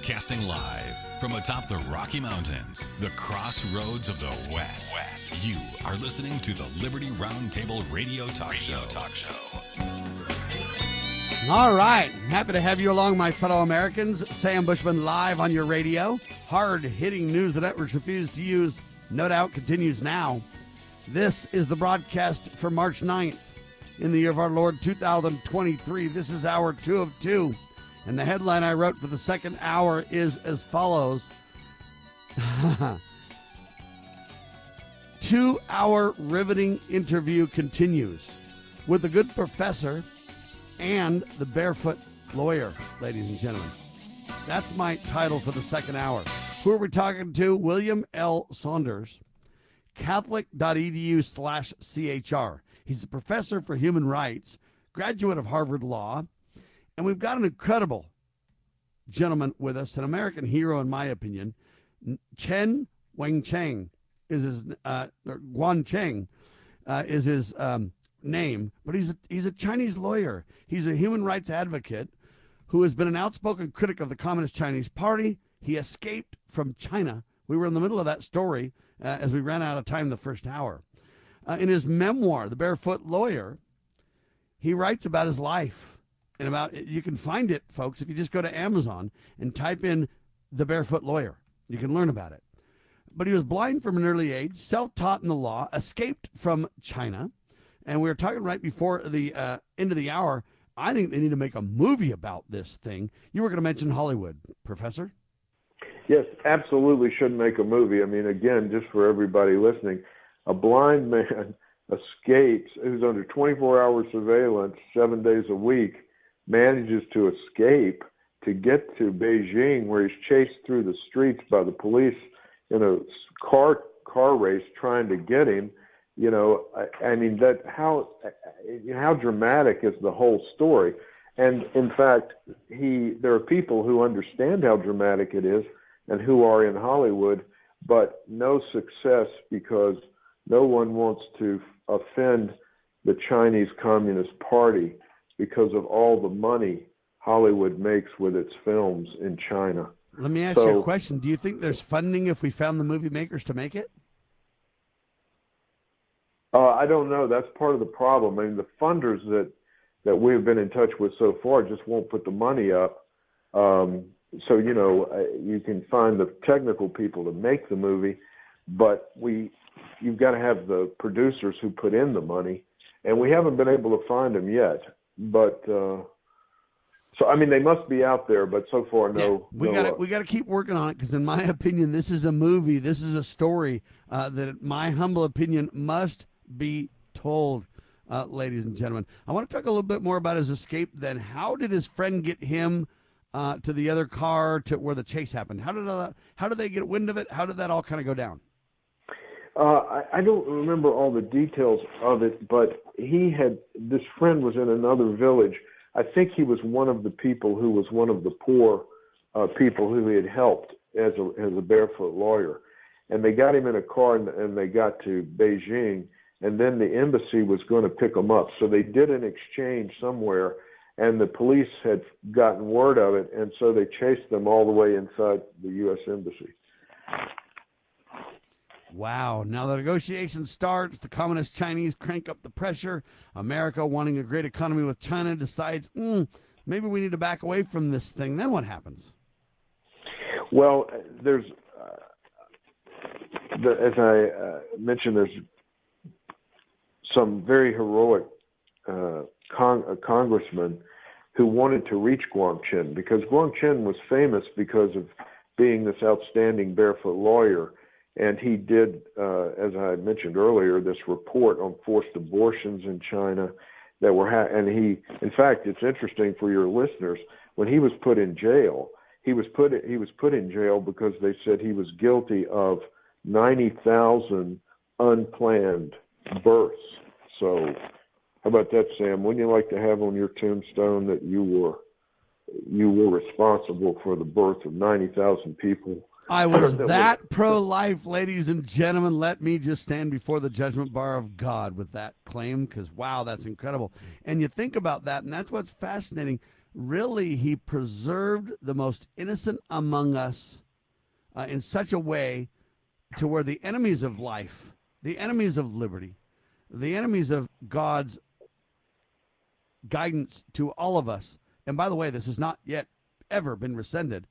Broadcasting live from atop the Rocky Mountains, the crossroads of the West. West. You are listening to the Liberty Roundtable Radio Talk radio Show. Talk Show. All right. Happy to have you along, my fellow Americans. Sam Bushman live on your radio. Hard hitting news the networks refuse to use, no doubt, continues now. This is the broadcast for March 9th in the year of our Lord 2023. This is hour two of two. And the headline I wrote for the second hour is as follows Two hour riveting interview continues with the good professor and the barefoot lawyer, ladies and gentlemen. That's my title for the second hour. Who are we talking to? William L. Saunders, catholic.edu slash CHR. He's a professor for human rights, graduate of Harvard Law, and we've got an incredible gentleman with us, an American hero, in my opinion. Chen Wang Cheng is his, uh, Guan Cheng uh, is his um, name, but he's a, he's a Chinese lawyer. He's a human rights advocate who has been an outspoken critic of the Communist Chinese Party. He escaped from China. We were in the middle of that story uh, as we ran out of time the first hour. Uh, in his memoir, The Barefoot Lawyer, he writes about his life and about you can find it, folks, if you just go to Amazon and type in the barefoot lawyer. You can learn about it. But he was blind from an early age, self-taught in the law, escaped from China, and we were talking right before the uh, end of the hour. I think they need to make a movie about this thing. You were going to mention Hollywood, Professor. Yes, absolutely should make a movie. I mean, again, just for everybody listening, a blind man escapes, who's under 24 hour surveillance seven days a week, manages to escape to get to Beijing, where he's chased through the streets by the police in a car car race trying to get him. You know, I, I mean that how how dramatic is the whole story? And in fact, he there are people who understand how dramatic it is and who are in Hollywood, but no success because no one wants to offend the Chinese Communist Party because of all the money Hollywood makes with its films in China. Let me ask so, you a question. Do you think there's funding if we found the movie makers to make it? Uh, I don't know. That's part of the problem. I mean, the funders that that we've been in touch with so far just won't put the money up. Um, so you know, uh, you can find the technical people to make the movie, but we, you've got to have the producers who put in the money, and we haven't been able to find them yet but uh, so I mean they must be out there, but so far no. Yeah, we no, got to uh, we got to keep working on it because, in my opinion, this is a movie. This is a story uh, that, my humble opinion, must be told. Uh, ladies and gentlemen, I want to talk a little bit more about his escape. Then, how did his friend get him uh, to the other car to where the chase happened? How did how did they get wind of it? How did that all kind of go down? Uh, I, I don't remember all the details of it, but he had this friend was in another village. I think he was one of the people who was one of the poor uh, people who he had helped as a as a barefoot lawyer, and they got him in a car and, and they got to Beijing, and then the embassy was going to pick him up. So they did an exchange somewhere, and the police had gotten word of it, and so they chased them all the way inside the U.S. embassy. Wow. Now the negotiation starts. The communist Chinese crank up the pressure. America, wanting a great economy with China, decides mm, maybe we need to back away from this thing. Then what happens? Well, there's, uh, the, as I uh, mentioned, there's some very heroic uh, con- uh, congressmen who wanted to reach Guangchen because Guangchen was famous because of being this outstanding barefoot lawyer and he did, uh, as I mentioned earlier, this report on forced abortions in China that were, ha- and he, in fact, it's interesting for your listeners. When he was put in jail, he was put he was put in jail because they said he was guilty of ninety thousand unplanned births. So, how about that, Sam? Wouldn't you like to have on your tombstone that you were you were responsible for the birth of ninety thousand people? I was that pro life, ladies and gentlemen. Let me just stand before the judgment bar of God with that claim because, wow, that's incredible. And you think about that, and that's what's fascinating. really he preserved the most innocent among us uh, in such a way to where the enemies of life, the enemies of liberty, the enemies of God's guidance to all of us, and by the way, this has not yet ever been rescinded,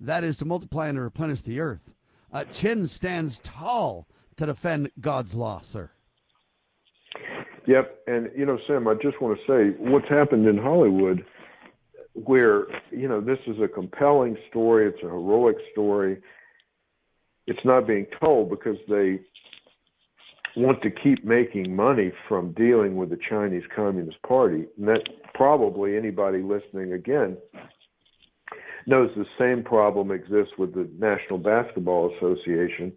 that is to multiply and replenish the earth. Uh, Chin stands tall to defend God's law, sir. Yep, and you know, Sam, I just want to say what's happened in Hollywood, where you know this is a compelling story, it's a heroic story. It's not being told because they want to keep making money from dealing with the Chinese Communist Party. And that probably anybody listening again knows the same problem exists with the National Basketball Association,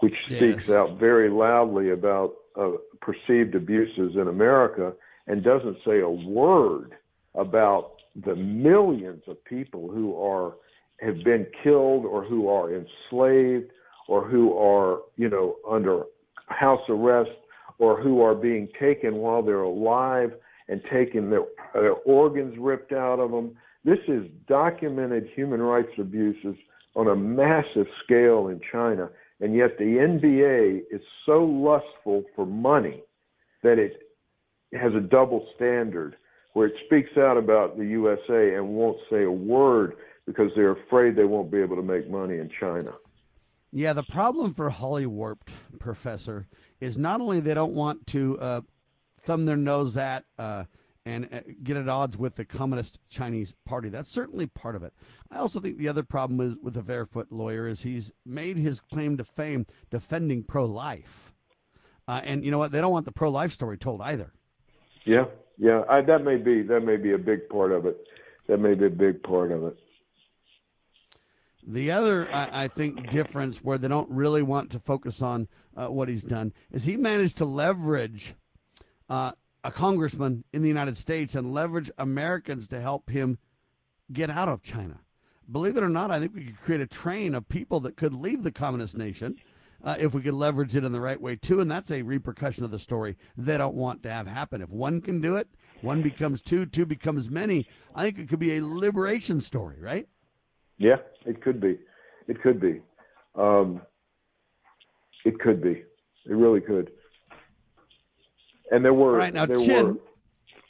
which yes. speaks out very loudly about uh, perceived abuses in America and doesn't say a word about the millions of people who are have been killed or who are enslaved or who are you know under house arrest or who are being taken while they're alive and taken their, their organs ripped out of them. This is documented human rights abuses on a massive scale in China, and yet the NBA is so lustful for money that it has a double standard where it speaks out about the USA and won't say a word because they're afraid they won't be able to make money in China. Yeah, the problem for Hollywarped, Professor, is not only they don't want to uh, thumb their nose at uh, and uh, get at odds with the Communist Chinese Party. That's certainly part of it. I also think the other problem is with the barefoot lawyer is he's made his claim to fame defending pro-life, uh, and you know what? They don't want the pro-life story told either. Yeah, yeah, I, that may be that may be a big part of it. That may be a big part of it. The other, I, I, think, difference where they don't really want to focus on uh, what he's done is he managed to leverage uh, a congressman in the United States and leverage Americans to help him get out of China. Believe it or not, I think we could create a train of people that could leave the communist nation uh, if we could leverage it in the right way, too. And that's a repercussion of the story they don't want to have happen. If one can do it, one becomes two, two becomes many. I think it could be a liberation story, right? Yeah, it could be. It could be. Um, it could be. It really could. And there were. All right, now Chin. Were,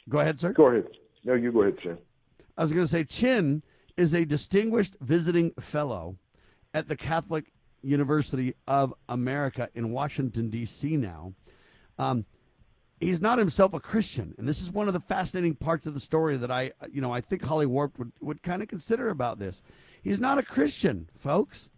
go ahead, sir. Go ahead. No, you go ahead, Chin. I was going to say Chin is a distinguished visiting fellow at the Catholic University of America in Washington D.C. Now. Um, he's not himself a Christian, and this is one of the fascinating parts of the story that I, you know, I think Holly Warp would, would kind of consider about this. He's not a Christian, folks,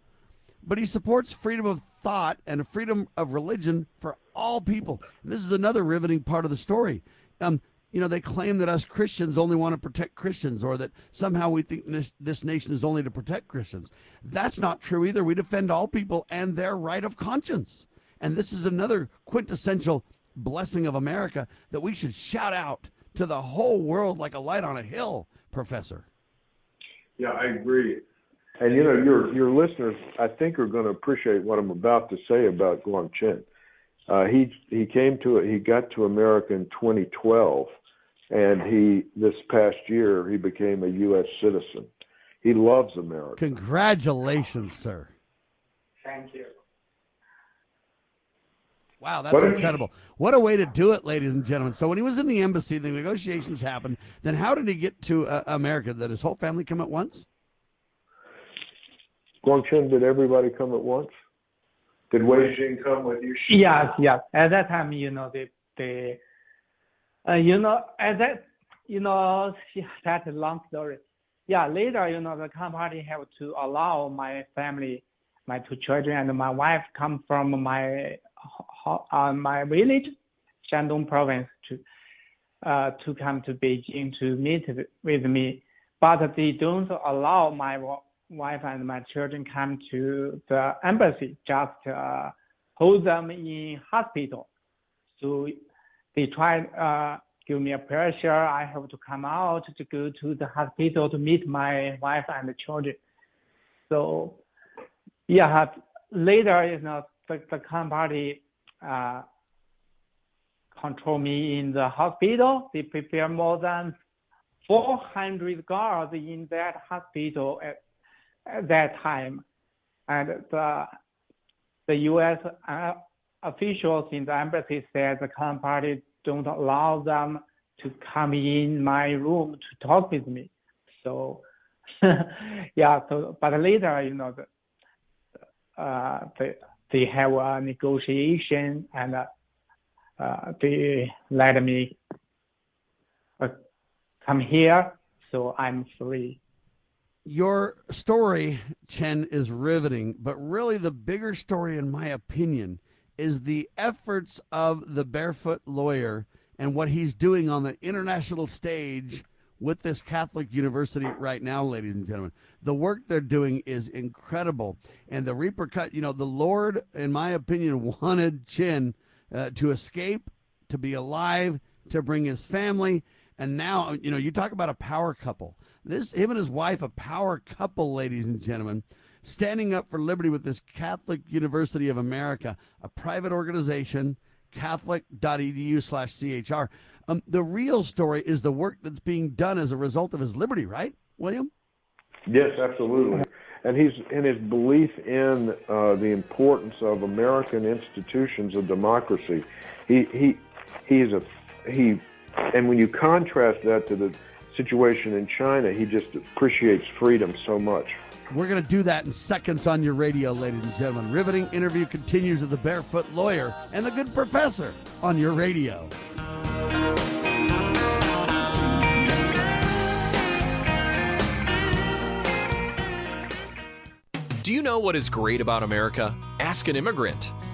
but he supports freedom of thought and freedom of religion for all people. And this is another riveting part of the story. Um, you know, they claim that us Christians only want to protect Christians or that somehow we think this, this nation is only to protect Christians. That's not true either. We defend all people and their right of conscience. And this is another quintessential blessing of America that we should shout out to the whole world like a light on a hill, Professor. Yeah, I agree. And you know, your your listeners, I think, are going to appreciate what I'm about to say about Guangchen. Uh, he he came to he got to America in 2012, and he this past year he became a U.S. citizen. He loves America. Congratulations, sir. Thank you. Wow, that's what incredible. What a way to do it, ladies and gentlemen. So when he was in the embassy, the negotiations happened. Then how did he get to uh, America? Did his whole family come at once? Guangchen, did everybody come at once? Did Wei Jing come with you? Yes, yes. At that time, you know, they, uh, you know, at that, you know, that's a long story. Yeah, later, you know, the company have to allow my family, my two children and my wife come from my, uh, my village, Shandong province to, uh, to come to Beijing to meet with me. But they don't allow my wife and my children come to the embassy, just uh, hold them in hospital. So they try uh, give me a pressure. I have to come out to go to the hospital to meet my wife and the children. So yeah, later you know the, the company uh, control me in the hospital. They prepare more than 400 guards in that hospital at that time, and the the U.S. Uh, officials in the embassy said the Communist Party don't allow them to come in my room to talk with me. So, yeah. So, but later, you know, the, uh, they they have a negotiation and uh, uh, they let me uh, come here, so I'm free. Your story, Chen, is riveting, but really the bigger story, in my opinion, is the efforts of the barefoot lawyer and what he's doing on the international stage with this Catholic university right now, ladies and gentlemen. The work they're doing is incredible. And the repercut, you know, the Lord, in my opinion, wanted Chen uh, to escape, to be alive, to bring his family. And now, you know, you talk about a power couple. This, him and his wife, a power couple, ladies and gentlemen, standing up for liberty with this Catholic University of America, a private organization, catholic.edu slash CHR. Um, the real story is the work that's being done as a result of his liberty, right, William? Yes, absolutely. And he's in his belief in uh, the importance of American institutions of democracy. He he he's a he, and when you contrast that to the situation in China, he just appreciates freedom so much. We're going to do that in seconds on your radio, ladies and gentlemen. Riveting interview continues with the barefoot lawyer and the good professor on your radio. Do you know what is great about America? Ask an immigrant.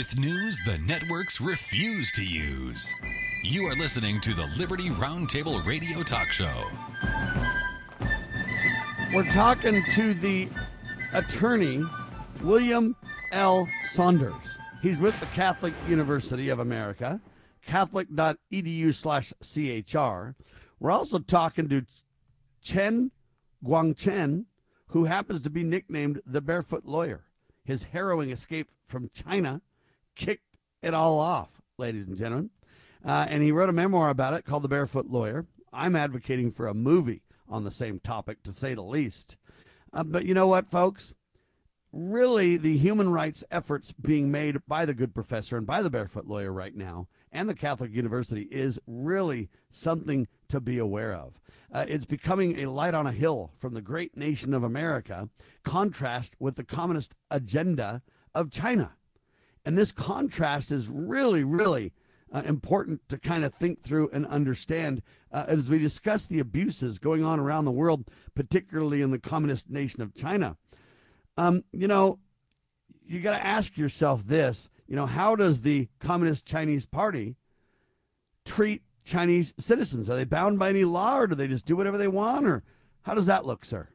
With news the networks refuse to use. You are listening to the Liberty Roundtable Radio Talk Show. We're talking to the attorney, William L. Saunders. He's with the Catholic University of America, catholic.edu slash CHR. We're also talking to Chen Guangchen, who happens to be nicknamed the Barefoot Lawyer. His harrowing escape from China kicked it all off, ladies and gentlemen. Uh, and he wrote a memoir about it called The Barefoot Lawyer. I'm advocating for a movie on the same topic, to say the least. Uh, but you know what, folks? Really, the human rights efforts being made by the good professor and by the barefoot lawyer right now and the Catholic University is really something to be aware of. Uh, it's becoming a light on a hill from the great nation of America, contrast with the communist agenda of China. And this contrast is really, really uh, important to kind of think through and understand uh, as we discuss the abuses going on around the world, particularly in the communist nation of China. Um, you know, you got to ask yourself this you know, how does the Communist Chinese Party treat Chinese citizens? Are they bound by any law or do they just do whatever they want? Or how does that look, sir?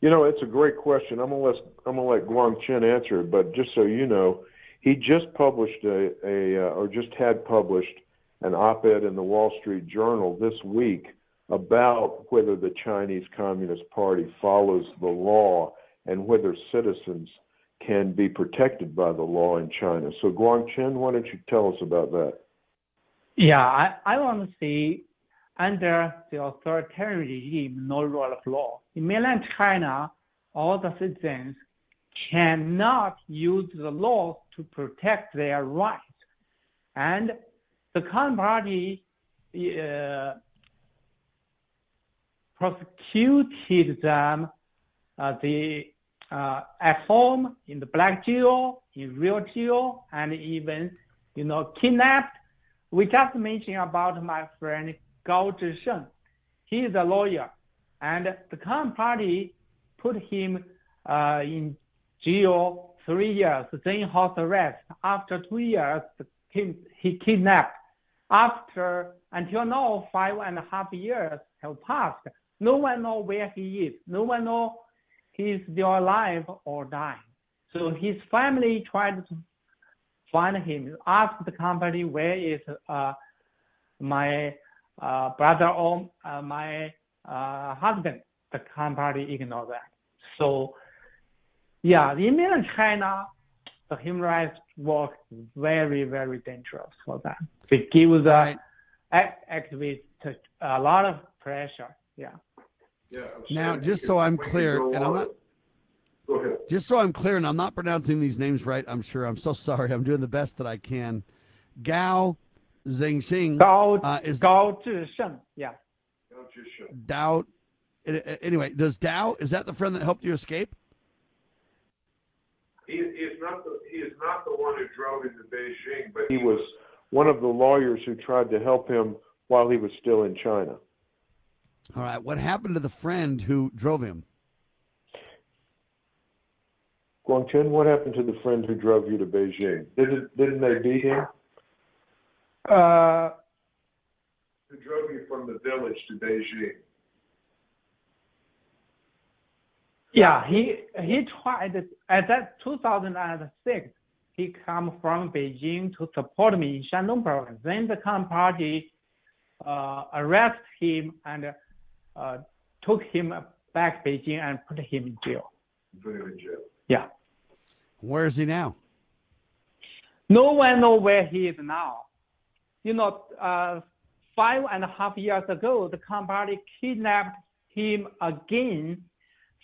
You know, it's a great question. I'm gonna let I'm gonna let Guang Chen answer it, but just so you know, he just published a, a uh, or just had published an op-ed in the Wall Street Journal this week about whether the Chinese Communist Party follows the law and whether citizens can be protected by the law in China. So, Guangchen, why don't you tell us about that? Yeah, I, I want to see under the authoritarian regime, no rule of law. In mainland China, all the citizens cannot use the law to protect their rights. And the Communist Party uh, prosecuted them, uh, the uh, at home, in the black jail, in real jail, and even, you know, kidnapped. We just mentioned about my friend Gao Zhisheng. He is a lawyer, and the Communist Party put him uh, in jail three years, then house arrest. After two years, he, he kidnapped. After until now, five and a half years have passed. No one know where he is. No one know he's still alive or dying. So his family tried to find him, ask the company where is uh, my brother or uh, my uh, husband. The company ignore that. So, yeah, in mainland China, the human rights work is very, very dangerous for them. It gives the activists a lot of pressure. Yeah. Yeah. Now, just so I'm clear, and I'm not. Just so I'm clear, and I'm not pronouncing these names right. I'm sure. I'm so sorry. I'm doing the best that I can. Gao Zhengxing Gao uh, is Gao Zhisheng. Yeah. Dao. Anyway, does Dao is that the friend that helped you escape? He, he is not the he is not the one who drove him to Beijing, but he was one of the lawyers who tried to help him while he was still in China. All right. What happened to the friend who drove him? Guangchen, what happened to the friend who drove you to Beijing? Didn't didn't they beat him? Uh, who drove you from the village to Beijing? Yeah, he he tried at that 2006. He come from Beijing to support me in Shandong province. Then the Communist Party uh, arrested him and uh, took him back to Beijing and put him in jail. Put him in jail. Yeah. Where is he now? No one knows where he is now. You know, uh, five and a half years ago, the company kidnapped him again.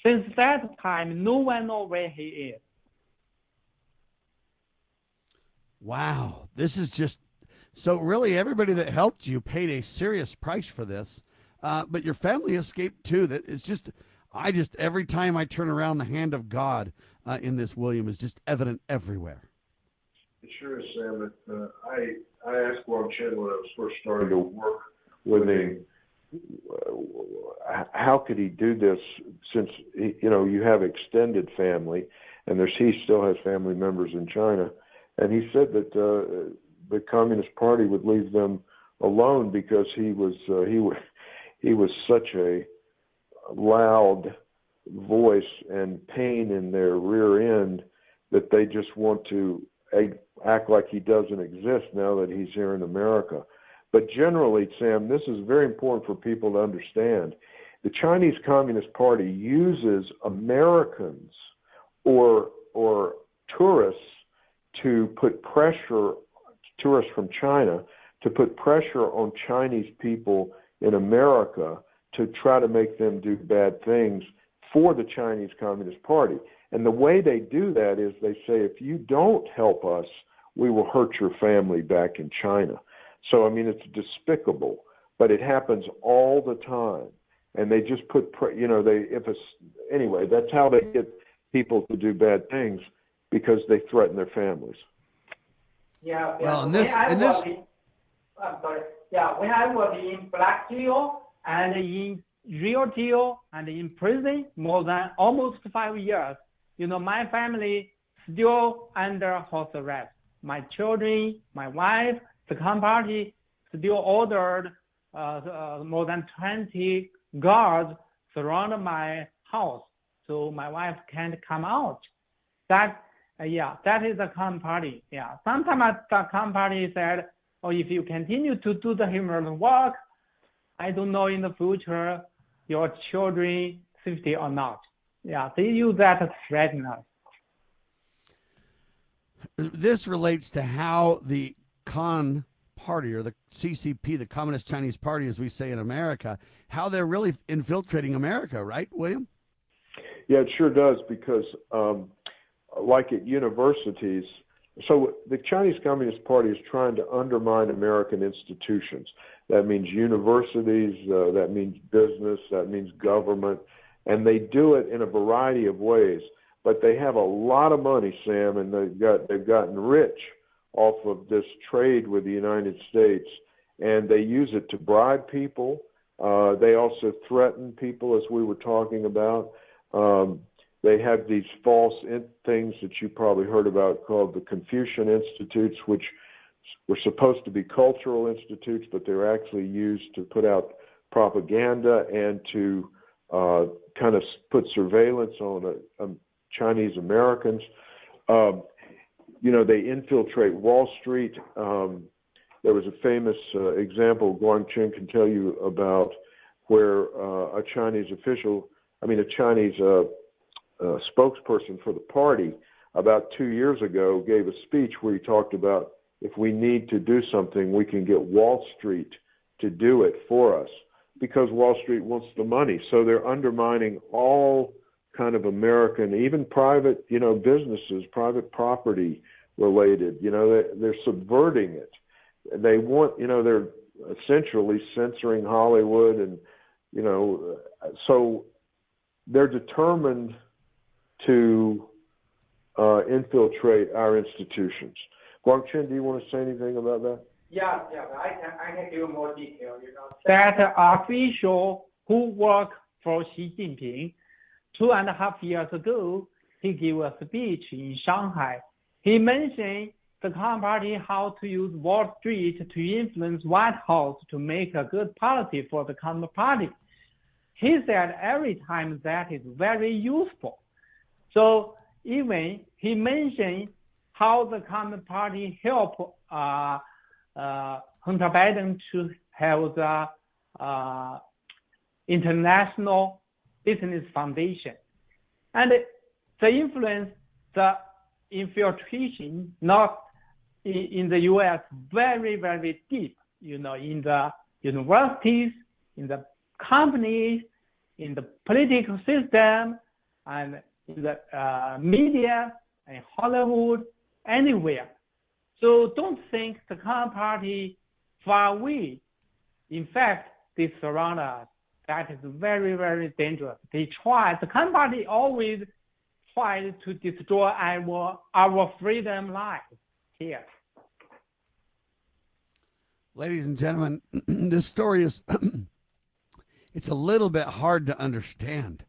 Since that time, no one knows where he is. Wow, this is just so. Really, everybody that helped you paid a serious price for this, uh, but your family escaped too. That it's just I just every time I turn around, the hand of God uh, in this William is just evident everywhere. It sure is, Sam. Uh, I I asked Guang Chen when I was first starting to work with him, uh, how could he do this? Since you know you have extended family, and there's he still has family members in China, and he said that uh, the Communist Party would leave them alone because he was uh, he was he was such a loud voice and pain in their rear end that they just want to act like he doesn't exist now that he's here in America. But generally, Sam, this is very important for people to understand. The Chinese Communist Party uses Americans or or tourists to put pressure tourists from China to put pressure on Chinese people in America to try to make them do bad things for the Chinese Communist Party. And the way they do that is they say, if you don't help us, we will hurt your family back in China. So, I mean, it's despicable, but it happens all the time. And they just put, you know, they, if it's, anyway, that's how they get people to do bad things. because they threaten their families. Yeah. Well, yeah. in this- when I in this- was in- oh, I'm sorry. Yeah, when I was in black jail and in real jail and in prison more than almost five years, you know, my family still under house arrest. My children, my wife, the company still ordered uh, uh, more than 20 guards surround my house, so my wife can't come out. That uh, yeah, that is the company. Yeah, sometimes the company said, "Oh, if you continue to do the human work, I don't know in the future your children safety or not." Yeah, they use that to threaten us. This relates to how the Con Party or the CCP, the Communist Chinese Party, as we say in America, how they're really infiltrating America, right, William? Yeah, it sure does because, um, like at universities, so the Chinese Communist Party is trying to undermine American institutions. That means universities, uh, that means business, that means government, and they do it in a variety of ways. But they have a lot of money, Sam, and they've got they've gotten rich off of this trade with the United States, and they use it to bribe people. Uh, they also threaten people, as we were talking about. Um, they have these false in- things that you probably heard about called the Confucian Institutes, which were supposed to be cultural institutes, but they're actually used to put out propaganda and to uh, kind of put surveillance on uh, um, Chinese Americans. Um, you know, they infiltrate Wall Street. Um, there was a famous uh, example Guang Chen can tell you about where uh, a Chinese official, I mean, a Chinese uh, uh, spokesperson for the party, about two years ago, gave a speech where he talked about if we need to do something, we can get Wall Street to do it for us because Wall Street wants the money. So they're undermining all kind of American, even private, you know, businesses, private property related. You know, they, they're subverting it. They want, you know, they're essentially censoring Hollywood, and you know, so they're determined to uh, infiltrate our institutions. Guang Chen, do you want to say anything about that? Yeah, yeah, I can I can give more detail. You know that official who worked for Xi Jinping two and a half years ago, he gave a speech in Shanghai. He mentioned the Communist Party how to use Wall Street to influence White House to make a good policy for the Communist Party. He said every time that is very useful. So even he mentioned how the Communist Party helped uh, uh, Hunter Biden to have the uh, international business foundation, and the influence, the infiltration, not in, in the U.S. very very deep. You know, in the universities, in the companies, in the political system, and in the uh, media, and Hollywood, anywhere. So don't think the Communist Party far away. In fact, they surround us. That is very, very dangerous. They try, the company always tries to destroy our, our freedom life here. Ladies and gentlemen, this story is it's a little bit hard to understand.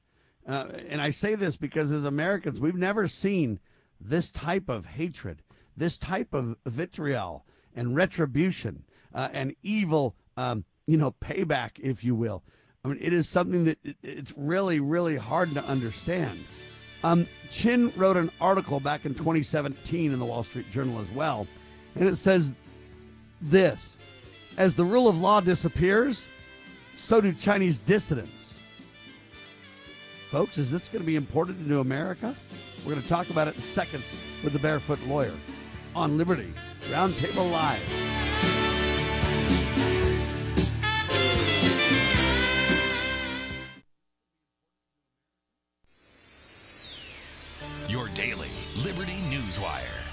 Uh, and I say this because as Americans, we've never seen this type of hatred, this type of vitriol and retribution uh, and evil, um, you know, payback, if you will. I mean, it is something that it's really, really hard to understand. Um, Chin wrote an article back in 2017 in the Wall Street Journal as well, and it says this As the rule of law disappears, so do Chinese dissidents. Folks, is this going to be imported into America? We're going to talk about it in seconds with the Barefoot Lawyer on Liberty Roundtable Live. Liberty News Wire.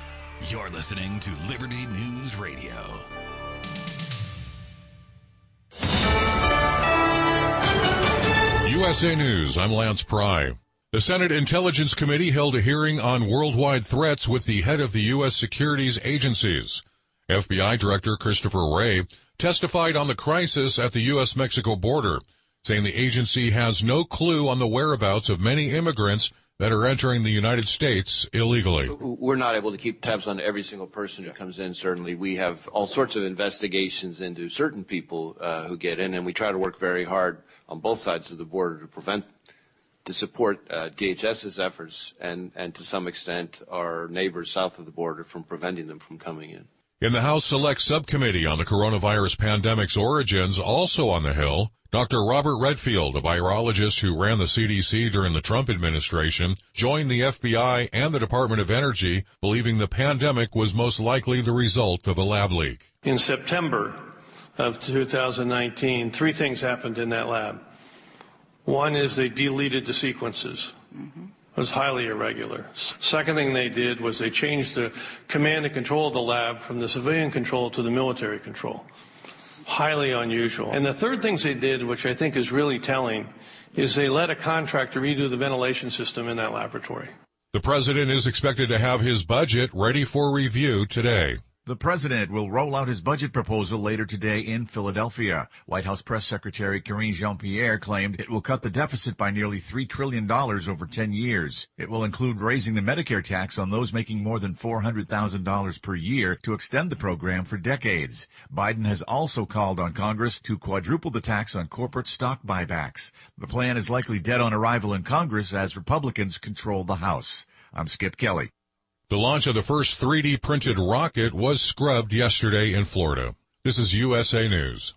You're listening to Liberty News Radio. USA News, I'm Lance Pry. The Senate Intelligence Committee held a hearing on worldwide threats with the head of the U.S. securities agencies. FBI Director Christopher Wray testified on the crisis at the U.S. Mexico border, saying the agency has no clue on the whereabouts of many immigrants that are entering the United States illegally. We're not able to keep tabs on every single person who comes in. Certainly, we have all sorts of investigations into certain people uh, who get in, and we try to work very hard on both sides of the border to prevent to support uh, DHS's efforts and, and to some extent our neighbors south of the border from preventing them from coming in. In the House Select Subcommittee on the coronavirus pandemic's origins, also on the Hill, Dr. Robert Redfield, a virologist who ran the CDC during the Trump administration, joined the FBI and the Department of Energy, believing the pandemic was most likely the result of a lab leak. In September of 2019, three things happened in that lab. One is they deleted the sequences. Mm-hmm. It was highly irregular. Second thing they did was they changed the command and control of the lab from the civilian control to the military control. Highly unusual. And the third things they did, which I think is really telling, is they let a contractor redo the ventilation system in that laboratory. The president is expected to have his budget ready for review today. The president will roll out his budget proposal later today in Philadelphia. White House Press Secretary Karine Jean-Pierre claimed it will cut the deficit by nearly $3 trillion over 10 years. It will include raising the Medicare tax on those making more than $400,000 per year to extend the program for decades. Biden has also called on Congress to quadruple the tax on corporate stock buybacks. The plan is likely dead on arrival in Congress as Republicans control the House. I'm Skip Kelly. The launch of the first 3D printed rocket was scrubbed yesterday in Florida. This is USA News.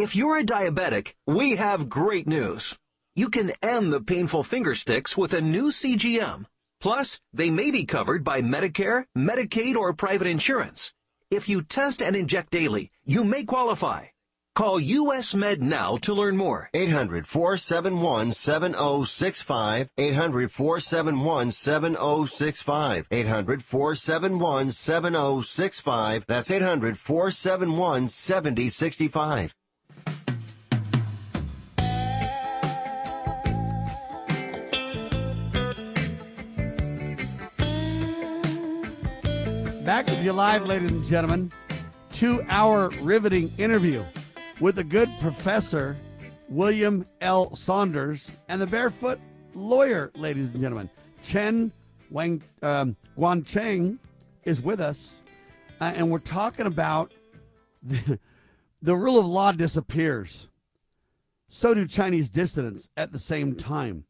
If you're a diabetic, we have great news. You can end the painful finger sticks with a new CGM. Plus, they may be covered by Medicare, Medicaid, or private insurance. If you test and inject daily, you may qualify. Call US Med now to learn more. 800 471 7065. 800 471 7065. 800 471 7065. That's 800 Back with you live, ladies and gentlemen. Two hour riveting interview with the good professor, William L. Saunders, and the barefoot lawyer, ladies and gentlemen. Chen Wang, um, Guan Cheng is with us, uh, and we're talking about the, the rule of law disappears. So do Chinese dissidents at the same time.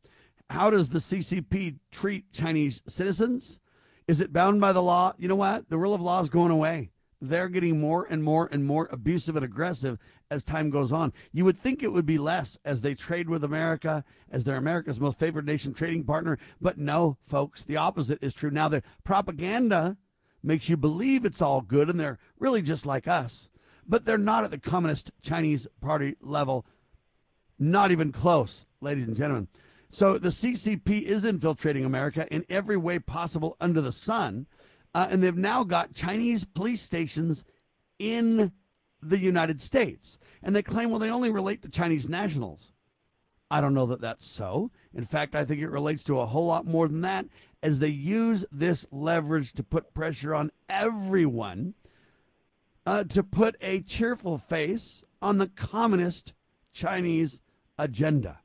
How does the CCP treat Chinese citizens? Is it bound by the law? You know what? The rule of law is going away. They're getting more and more and more abusive and aggressive as time goes on. You would think it would be less as they trade with America, as they're America's most favored nation trading partner. But no, folks, the opposite is true. Now, the propaganda makes you believe it's all good and they're really just like us. But they're not at the Communist Chinese Party level, not even close, ladies and gentlemen. So the CCP is infiltrating America in every way possible under the sun. Uh, and they've now got Chinese police stations in the United States. And they claim, well, they only relate to Chinese nationals. I don't know that that's so. In fact, I think it relates to a whole lot more than that as they use this leverage to put pressure on everyone uh, to put a cheerful face on the communist Chinese agenda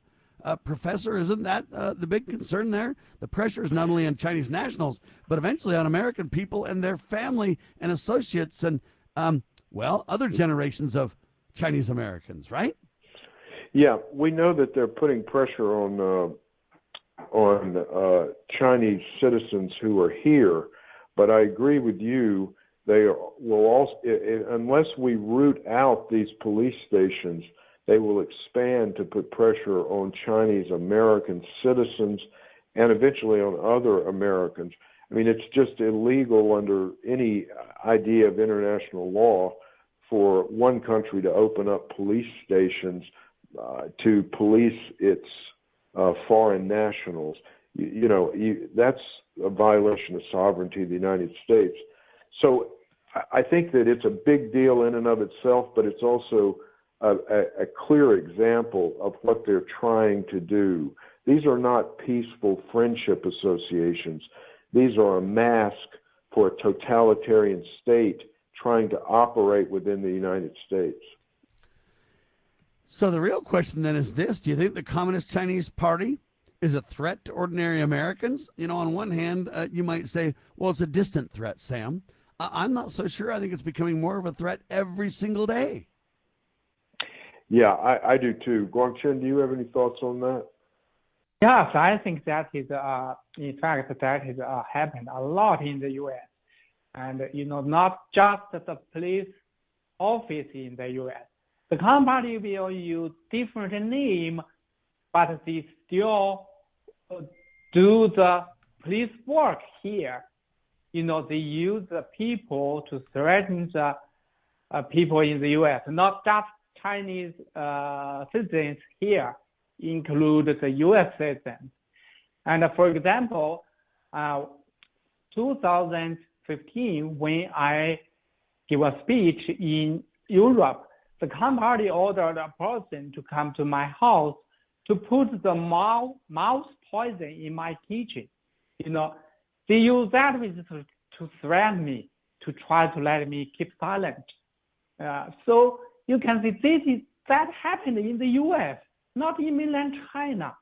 uh, Professor, isn't that uh, the big concern there? The pressure is not only on Chinese nationals, but eventually on American people and their family and associates and, um, well, other generations of Chinese Americans, right? Yeah, we know that they're putting pressure on uh, on uh, Chinese citizens who are here, but I agree with you. They will also, unless we root out these police stations, they will expand to put pressure on Chinese American citizens and eventually on other Americans. I mean, it's just illegal under any idea of international law for one country to open up police stations uh, to police its uh, foreign nationals. You, you know, you, that's a violation of sovereignty of the United States. So I think that it's a big deal in and of itself, but it's also a, a, a clear example of what they're trying to do. These are not peaceful friendship associations. These are a mask for a totalitarian state trying to operate within the United States. So the real question then is this: Do you think the Communist Chinese Party is a threat to ordinary Americans? You know, on one hand, uh, you might say, "Well, it's a distant threat, Sam." Uh, I'm not so sure. I think it's becoming more of a threat every single day. Yeah, I, I do too. Guangcheng, do you have any thoughts on that? Yes, I think that is, uh, in fact, that is uh, happened a lot in the U.S. And, you know, not just the police office in the U.S. The company will use different name, but they still uh, do the police work here. You know, they use the people to threaten the uh, people in the U.S., not just Chinese uh, citizens here include the U.S. citizens. And for example, uh, 2015, when I give a speech in Europe, the company ordered a person to come to my house to put the mouse, poison in my kitchen. You know, they use that to threaten me, to try to let me keep silent. Uh, so you can see this is, that happened in the U.S not in mainland China.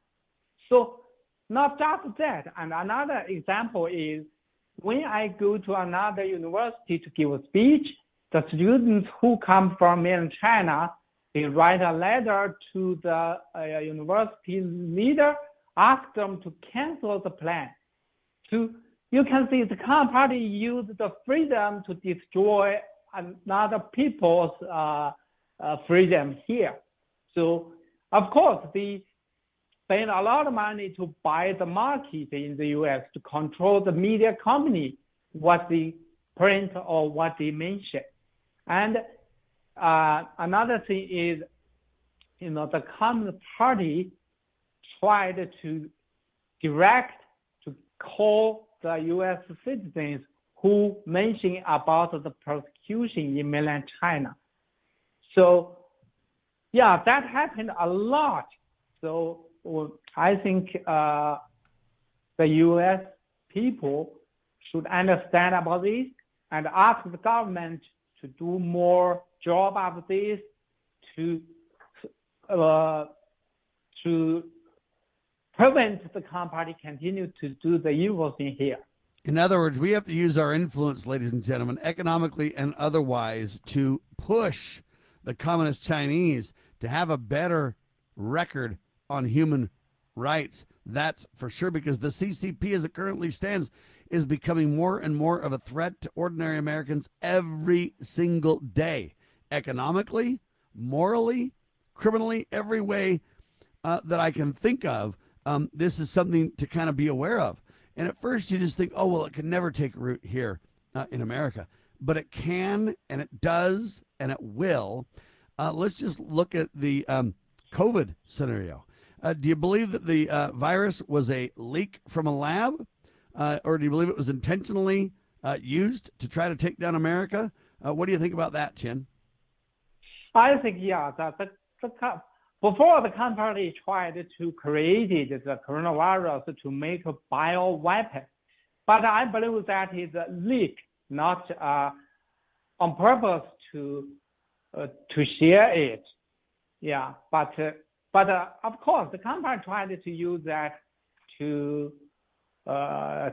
So not just that. And another example is when I go to another university to give a speech, the students who come from mainland China, they write a letter to the uh, university leader, ask them to cancel the plan. To you can see the Communist Party use the freedom to destroy another people's uh, freedom here. So of course, they spend a lot of money to buy the market in the U.S. to control the media company, what they print or what they mention. And uh, another thing is, you know, the Communist Party tried to direct to call the U.S. citizens who mention about the persecution in mainland China. So yeah, that happened a lot. So I think uh, the U.S. people should understand about this and ask the government to do more job of this to uh, to prevent the company continue to do the evil thing here. In other words, we have to use our influence, ladies and gentlemen, economically and otherwise, to push the communist Chinese to have a better record on human rights. That's for sure because the CCP, as it currently stands, is becoming more and more of a threat to ordinary Americans every single day, economically, morally, criminally, every way uh, that I can think of. Um, this is something to kind of be aware of. And at first, you just think, oh, well, it can never take root here uh, in America. But it can, and it does, and it will. Uh, let's just look at the um, COVID scenario. Uh, do you believe that the uh, virus was a leak from a lab, uh, or do you believe it was intentionally uh, used to try to take down America? Uh, what do you think about that, Chin? I think yeah, that the, the before the company tried to create the coronavirus to make a bio weapon, but I believe that is a leak, not on purpose to uh, to share it. Yeah, but uh, but uh, of course the company tried to use that to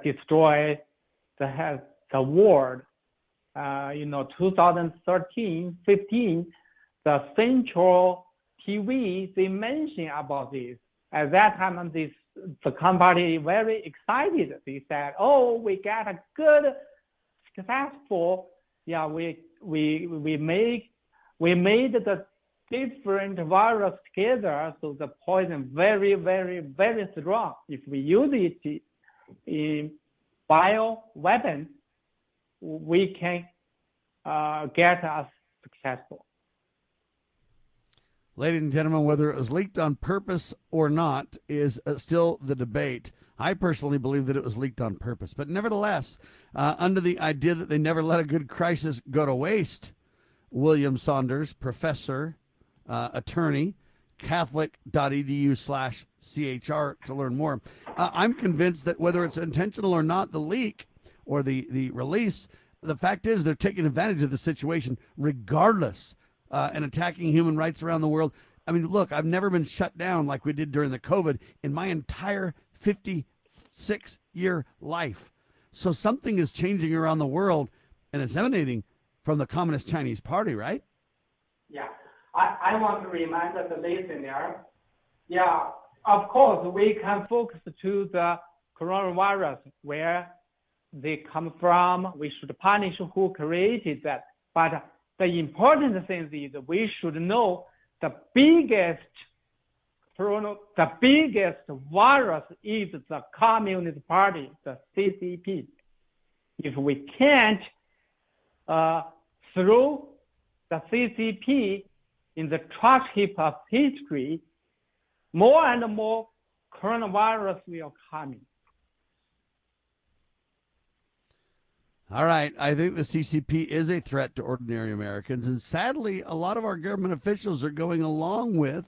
destroy the the world. you know, 2013, 15, the Central TV they mentioned about this. At that time, this the company very excited. They said, "Oh, we got a good, successful. Yeah, we we we make we made the different virus together, so the poison very, very, very strong. If we use it in bio weapons, we can uh, get us successful. Ladies and gentlemen, whether it was leaked on purpose or not is uh, still the debate. I personally believe that it was leaked on purpose. But nevertheless, uh, under the idea that they never let a good crisis go to waste, William Saunders, professor, uh, attorney, catholic.edu slash CHR to learn more. Uh, I'm convinced that whether it's intentional or not, the leak or the, the release, the fact is they're taking advantage of the situation regardless uh, and attacking human rights around the world. I mean, look, I've never been shut down like we did during the COVID in my entire 56 year life. So something is changing around the world and it's emanating from the Communist Chinese Party, right? Yeah. I, I want to remind the listener, yeah, of course, we can focus to the coronavirus, where they come from. We should punish who created that. But the important thing is we should know the biggest the biggest virus is the Communist Party, the CCP. If we can't uh, throw the CCP in the trash heap of history, more and more coronavirus will come. All right. I think the CCP is a threat to ordinary Americans. And sadly, a lot of our government officials are going along with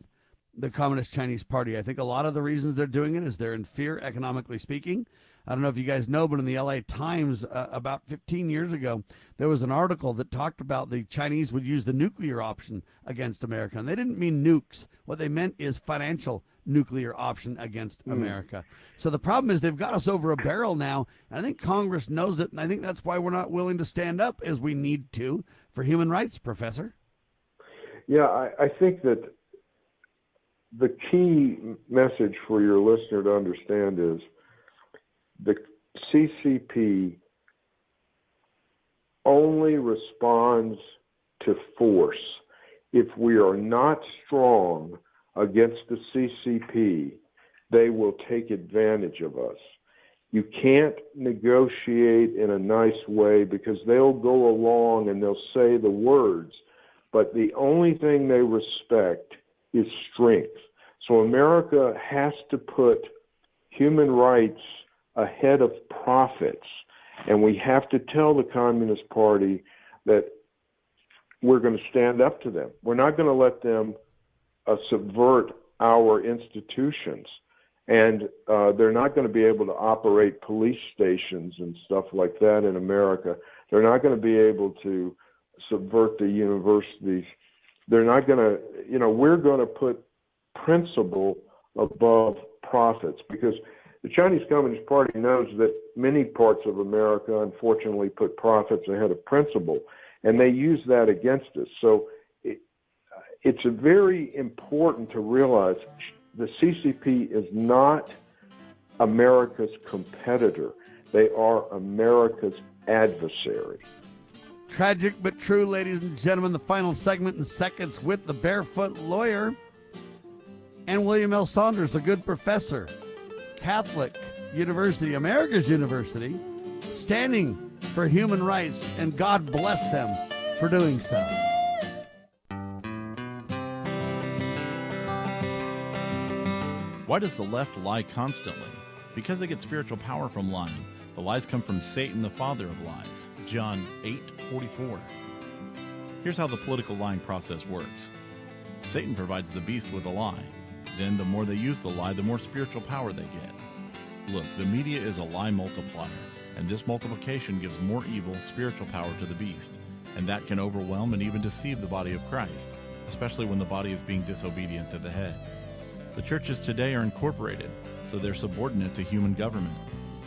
the Communist Chinese Party. I think a lot of the reasons they're doing it is they're in fear, economically speaking. I don't know if you guys know, but in the LA Times uh, about 15 years ago, there was an article that talked about the Chinese would use the nuclear option against America. And they didn't mean nukes. What they meant is financial nuclear option against mm. America. So the problem is they've got us over a barrel now. And I think Congress knows it. And I think that's why we're not willing to stand up as we need to for human rights, Professor. Yeah, I, I think that the key message for your listener to understand is the CCP only responds to force. If we are not strong against the CCP, they will take advantage of us. You can't negotiate in a nice way because they'll go along and they'll say the words, but the only thing they respect is strength. So America has to put human rights ahead of profits. And we have to tell the Communist Party that we're going to stand up to them. We're not going to let them uh, subvert our institutions. And uh, they're not going to be able to operate police stations and stuff like that in America. They're not going to be able to subvert the universities. They're not going to, you know, we're going to put principle above profits because the Chinese Communist Party knows that many parts of America, unfortunately, put profits ahead of principle, and they use that against us. So it, it's very important to realize the CCP is not America's competitor, they are America's adversary. Tragic but true, ladies and gentlemen. The final segment in seconds with the barefoot lawyer and William L. Saunders, the good professor. Catholic University, America's University, standing for human rights, and God bless them for doing so. Why does the left lie constantly? Because they get spiritual power from lying. The lies come from Satan, the father of lies. John 8:44. Here's how the political lying process works. Satan provides the beast with a lie. Then the more they use the lie, the more spiritual power they get. Look, the media is a lie multiplier, and this multiplication gives more evil spiritual power to the beast, and that can overwhelm and even deceive the body of Christ, especially when the body is being disobedient to the head. The churches today are incorporated, so they're subordinate to human government.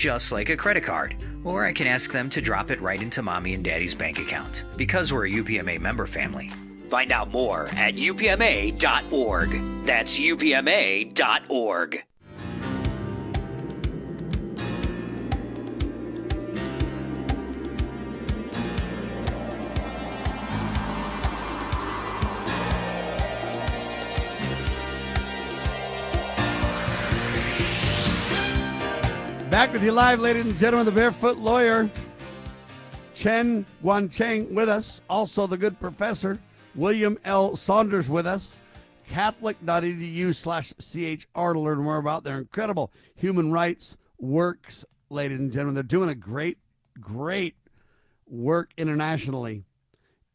just like a credit card. Or I can ask them to drop it right into mommy and daddy's bank account, because we're a UPMA member family. Find out more at upma.org. That's upma.org. Back with you live, ladies and gentlemen, the Barefoot Lawyer, Chen Guangcheng with us. Also, the good professor, William L. Saunders with us. Catholic.edu slash CHR to learn more about their incredible human rights works, ladies and gentlemen. They're doing a great, great work internationally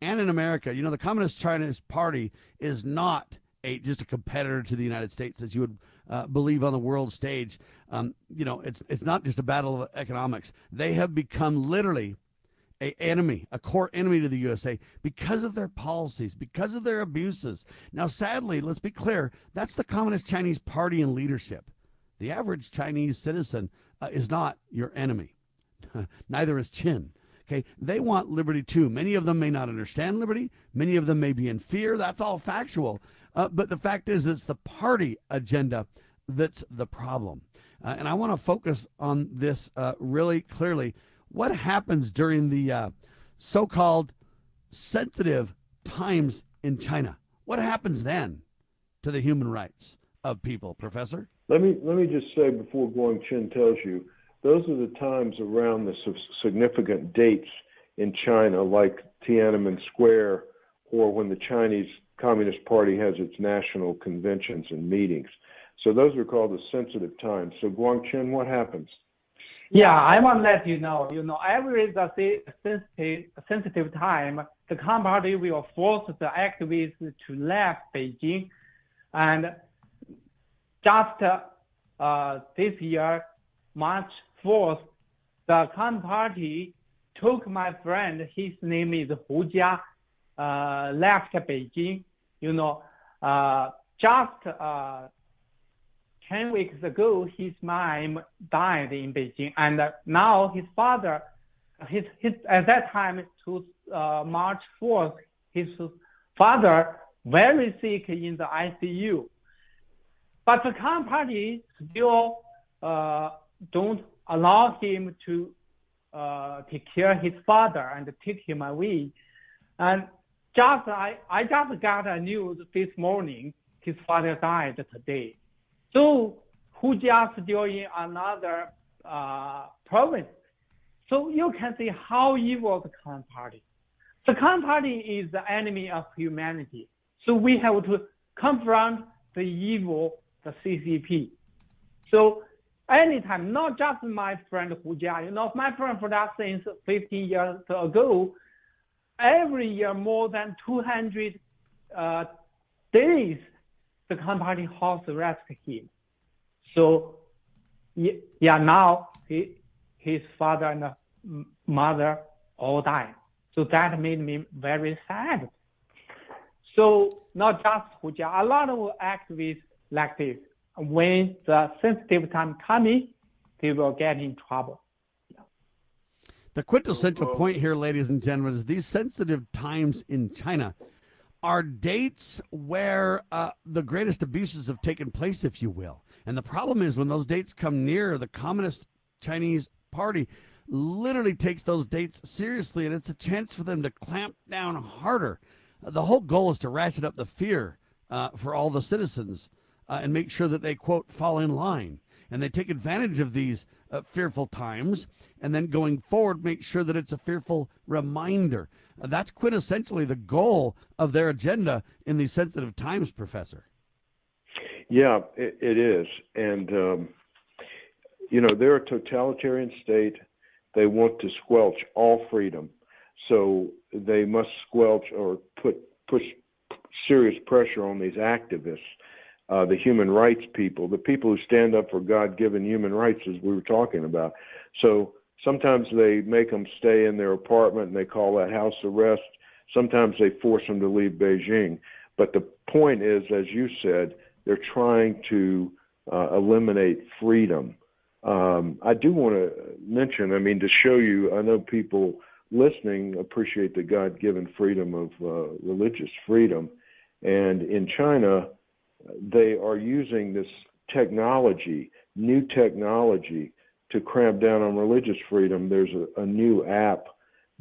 and in America. You know, the Communist Chinese Party is not a just a competitor to the United States as you would uh, believe on the world stage. Um, you know, it's it's not just a battle of economics. They have become literally a enemy, a core enemy to the USA because of their policies, because of their abuses. Now, sadly, let's be clear, that's the Communist Chinese Party and leadership. The average Chinese citizen uh, is not your enemy. Neither is Chin. Okay, they want liberty too. Many of them may not understand liberty. Many of them may be in fear. That's all factual. Uh, but the fact is, it's the party agenda that's the problem. Uh, and I want to focus on this uh, really clearly. What happens during the uh, so called sensitive times in China? What happens then to the human rights of people, Professor? Let me let me just say before Guang Cheng tells you, those are the times around the significant dates in China, like Tiananmen Square, or when the Chinese Communist Party has its national conventions and meetings. So those are called the sensitive times. So Guangcheng, what happens? Yeah, I want to let you know. You know, every the sensitive sensitive time, the Communist Party will force the activists to leave Beijing, and just uh, this year, March 4th, the Communist Party took my friend. His name is Hu Jia. Uh, left Beijing. You know, uh, just uh, 10 weeks ago, his mom died in Beijing, and now his father, his, his at that time to uh, March 4th, his father very sick in the ICU. But the Communist Party still uh, don't allow him to uh, take care of his father and take him away. And just I, I just got a news this morning. His father died today. So Hu Jia's in another uh, province. So you can see how evil the Communist Party. The Communist Party is the enemy of humanity. So we have to confront the evil, the CCP. So anytime, not just my friend Hu Jia, you know, my friend for that since 15 years ago, every year more than 200 uh, days, the company house arrest him. So, yeah, now he, his father and mother all died. So that made me very sad. So not just Hu Jia, a lot of activists like this, when the sensitive time coming, they will get in trouble. The quintessential point here, ladies and gentlemen, is these sensitive times in China are dates where uh, the greatest abuses have taken place, if you will. And the problem is when those dates come near, the Communist Chinese Party literally takes those dates seriously, and it's a chance for them to clamp down harder. Uh, the whole goal is to ratchet up the fear uh, for all the citizens uh, and make sure that they, quote, fall in line. And they take advantage of these uh, fearful times, and then going forward, make sure that it's a fearful reminder. Uh, that's quintessentially the goal of their agenda in these sensitive times, Professor. Yeah, it, it is, and um, you know they're a totalitarian state. They want to squelch all freedom, so they must squelch or put push serious pressure on these activists, uh, the human rights people, the people who stand up for God-given human rights, as we were talking about. So sometimes they make them stay in their apartment and they call that house arrest. Sometimes they force them to leave Beijing. But the point is, as you said, they're trying to uh, eliminate freedom. Um, I do want to mention, I mean, to show you, I know people listening appreciate the God given freedom of uh, religious freedom. And in China, they are using this technology, new technology, to cramp down on religious freedom. There's a, a new app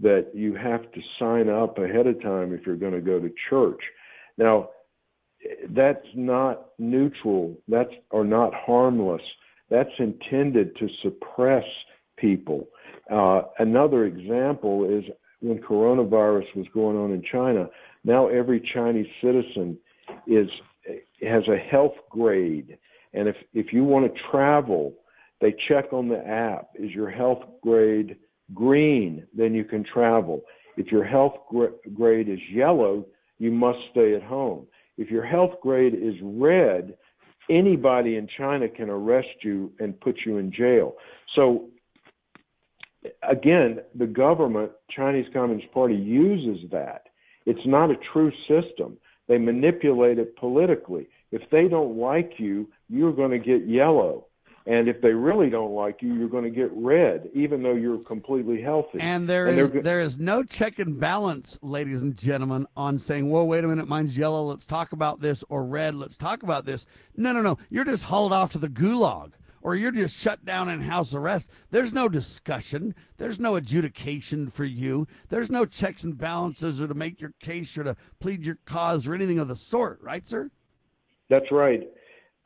that you have to sign up ahead of time if you're going to go to church. Now, that's not neutral. That's or not harmless. That's intended to suppress people. Uh, another example is when coronavirus was going on in China. Now every Chinese citizen is has a health grade, and if if you want to travel, they check on the app. Is your health grade green? Then you can travel. If your health grade is yellow, you must stay at home. If your health grade is red, anybody in China can arrest you and put you in jail. So again, the government, Chinese Communist Party, uses that. It's not a true system. They manipulate it politically. If they don't like you, you're going to get yellow. And if they really don't like you, you're going to get red, even though you're completely healthy. And there and is, there is no check and balance, ladies and gentlemen, on saying, "Well, wait a minute, mine's yellow. Let's talk about this," or "Red, let's talk about this." No, no, no. You're just hauled off to the gulag or you're just shut down in house arrest. There's no discussion. There's no adjudication for you. There's no checks and balances or to make your case or to plead your cause or anything of the sort, right, sir? That's right.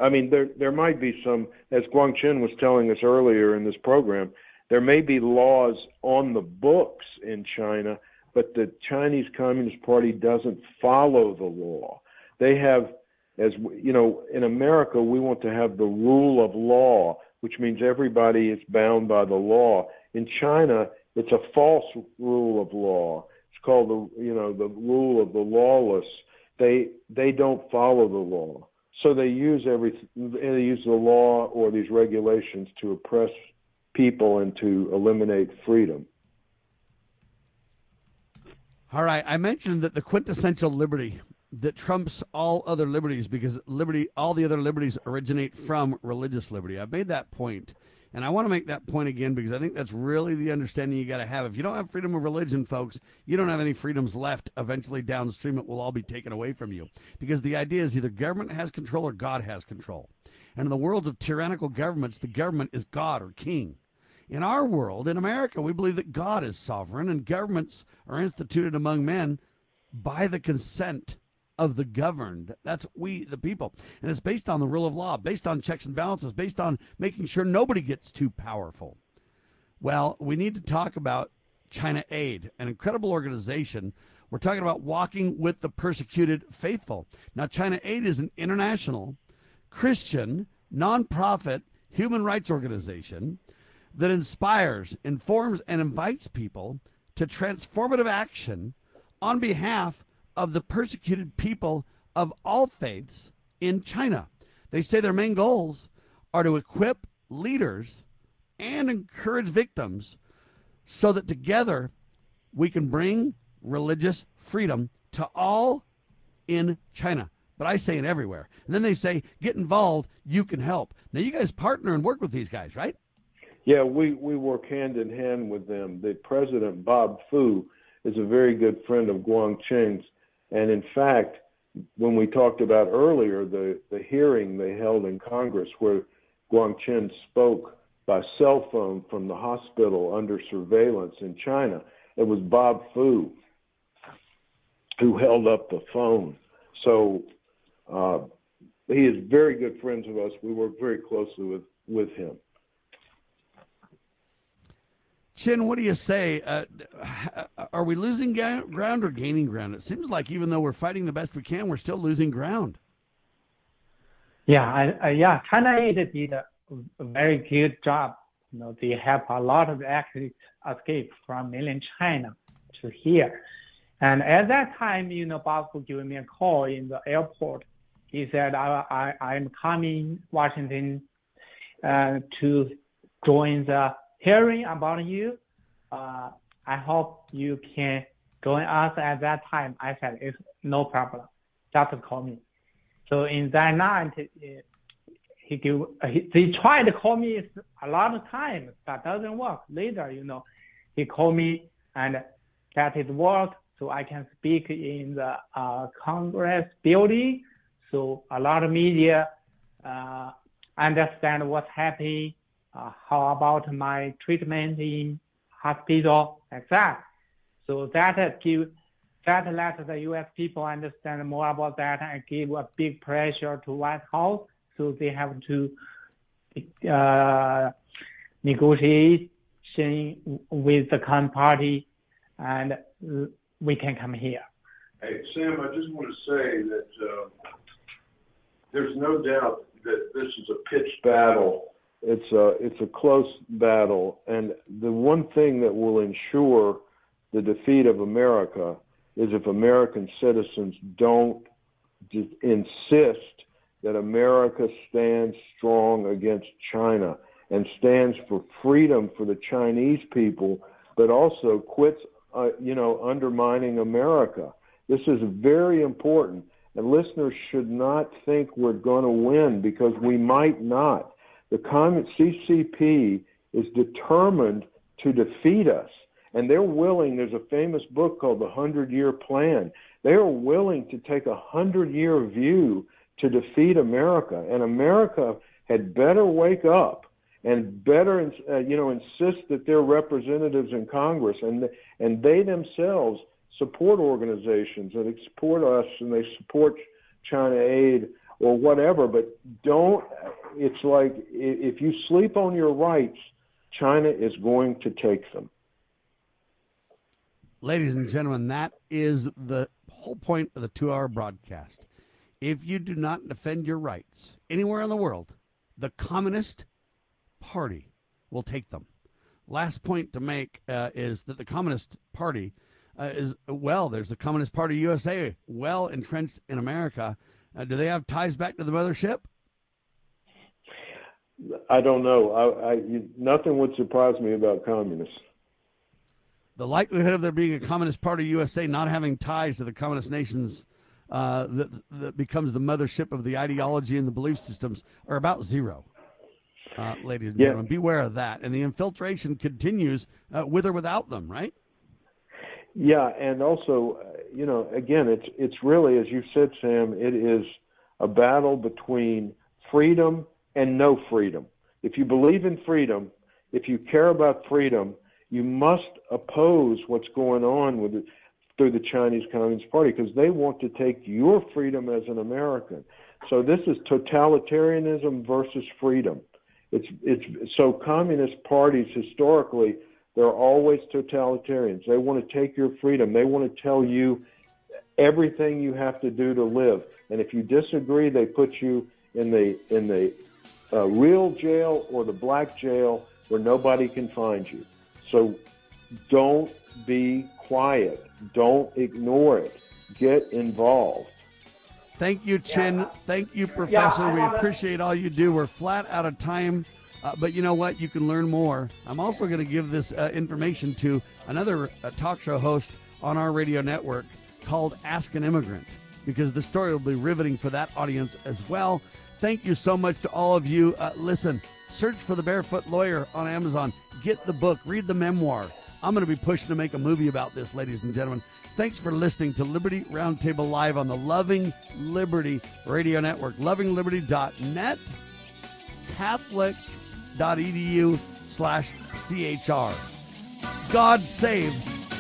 I mean, there there might be some, as Guangcheng was telling us earlier in this program, there may be laws on the books in China, but the Chinese Communist Party doesn't follow the law. They have as you know, in America, we want to have the rule of law, which means everybody is bound by the law. In China, it's a false rule of law. It's called the you know the rule of the lawless. They they don't follow the law, so they use every they use the law or these regulations to oppress people and to eliminate freedom. All right, I mentioned that the quintessential liberty that trumps all other liberties because liberty, all the other liberties originate from religious liberty. I've made that point, and I want to make that point again because I think that's really the understanding you got to have. If you don't have freedom of religion, folks, you don't have any freedoms left. Eventually, downstream, it will all be taken away from you because the idea is either government has control or God has control. And in the worlds of tyrannical governments, the government is God or king. In our world, in America, we believe that God is sovereign and governments are instituted among men by the consent of the governed. That's we, the people. And it's based on the rule of law, based on checks and balances, based on making sure nobody gets too powerful. Well, we need to talk about China Aid, an incredible organization. We're talking about walking with the persecuted faithful. Now, China Aid is an international Christian nonprofit human rights organization that inspires, informs, and invites people to transformative action on behalf of the persecuted people of all faiths in China. They say their main goals are to equip leaders and encourage victims so that together we can bring religious freedom to all in China. But I say it everywhere. And then they say, get involved, you can help. Now, you guys partner and work with these guys, right? Yeah, we, we work hand in hand with them. The president, Bob Fu, is a very good friend of Guangcheng's and in fact, when we talked about earlier the, the hearing they held in Congress where Guangcheng spoke by cell phone from the hospital under surveillance in China, it was Bob Fu who held up the phone. So uh, he is very good friends of us. We work very closely with with him. Chin, what do you say? Uh, are we losing ga- ground or gaining ground? It seems like even though we're fighting the best we can, we're still losing ground. Yeah, I, I, yeah, China did a very good job. You know, they have a lot of athletes escape from mainland China to here. And at that time, you know, Bob gave me a call in the airport. He said, I, I, I'm coming Washington uh, to join the hearing about you. Uh, I hope you can join us at that time. I said, it's no problem. Just call me. So in that night, he give, he, they tried to call me a lot of times, but doesn't work. Later, you know, he called me and that it work so I can speak in the uh, Congress building. So a lot of media uh, understand what's happening uh, how about my treatment in hospital, like that. So that give that let the U.S. people understand more about that and give a big pressure to White House, so they have to uh, negotiation with the current party, and we can come here. Hey Sam, I just want to say that uh, there's no doubt that this is a pitched battle it's a it's a close battle, and the one thing that will ensure the defeat of America is if American citizens don't insist that America stands strong against China and stands for freedom for the Chinese people, but also quits, uh, you know, undermining America. This is very important, and listeners should not think we're going to win because we might not. The CCP is determined to defeat us. And they're willing, there's a famous book called The Hundred Year Plan. They are willing to take a hundred year view to defeat America. And America had better wake up and better, uh, you know, insist that their representatives in Congress and and they themselves support organizations that support us and they support China Aid or whatever. But don't. It's like if you sleep on your rights, China is going to take them. Ladies and gentlemen, that is the whole point of the two-hour broadcast. If you do not defend your rights anywhere in the world, the Communist Party will take them. Last point to make uh, is that the Communist Party uh, is well. There's the Communist Party USA, well entrenched in America, uh, do they have ties back to the mothership? I don't know. I, I, nothing would surprise me about communists. The likelihood of there being a Communist Party USA not having ties to the communist nations uh, that, that becomes the mothership of the ideology and the belief systems are about zero. Uh, ladies and yeah. gentlemen, beware of that. And the infiltration continues uh, with or without them, right? Yeah, and also, uh, you know, again, it's it's really, as you said, Sam, it is a battle between freedom and no freedom. If you believe in freedom, if you care about freedom, you must oppose what's going on with it through the Chinese Communist Party because they want to take your freedom as an American. So this is totalitarianism versus freedom. It's it's so communist parties historically they're always totalitarians. They want to take your freedom. They want to tell you everything you have to do to live. And if you disagree, they put you in the in the uh, real jail or the black jail where nobody can find you. So don't be quiet. Don't ignore it. Get involved. Thank you, Chin. Thank you, Professor. Yeah, we appreciate all you do. We're flat out of time. Uh, but you know what? You can learn more. I'm also going to give this uh, information to another uh, talk show host on our radio network called Ask an Immigrant because the story will be riveting for that audience as well. Thank you so much to all of you. Uh, listen, search for The Barefoot Lawyer on Amazon. Get the book, read the memoir. I'm going to be pushing to make a movie about this, ladies and gentlemen. Thanks for listening to Liberty Roundtable Live on the Loving Liberty Radio Network, lovingliberty.net, Catholic edu slash CHR. God save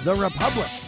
the Republic.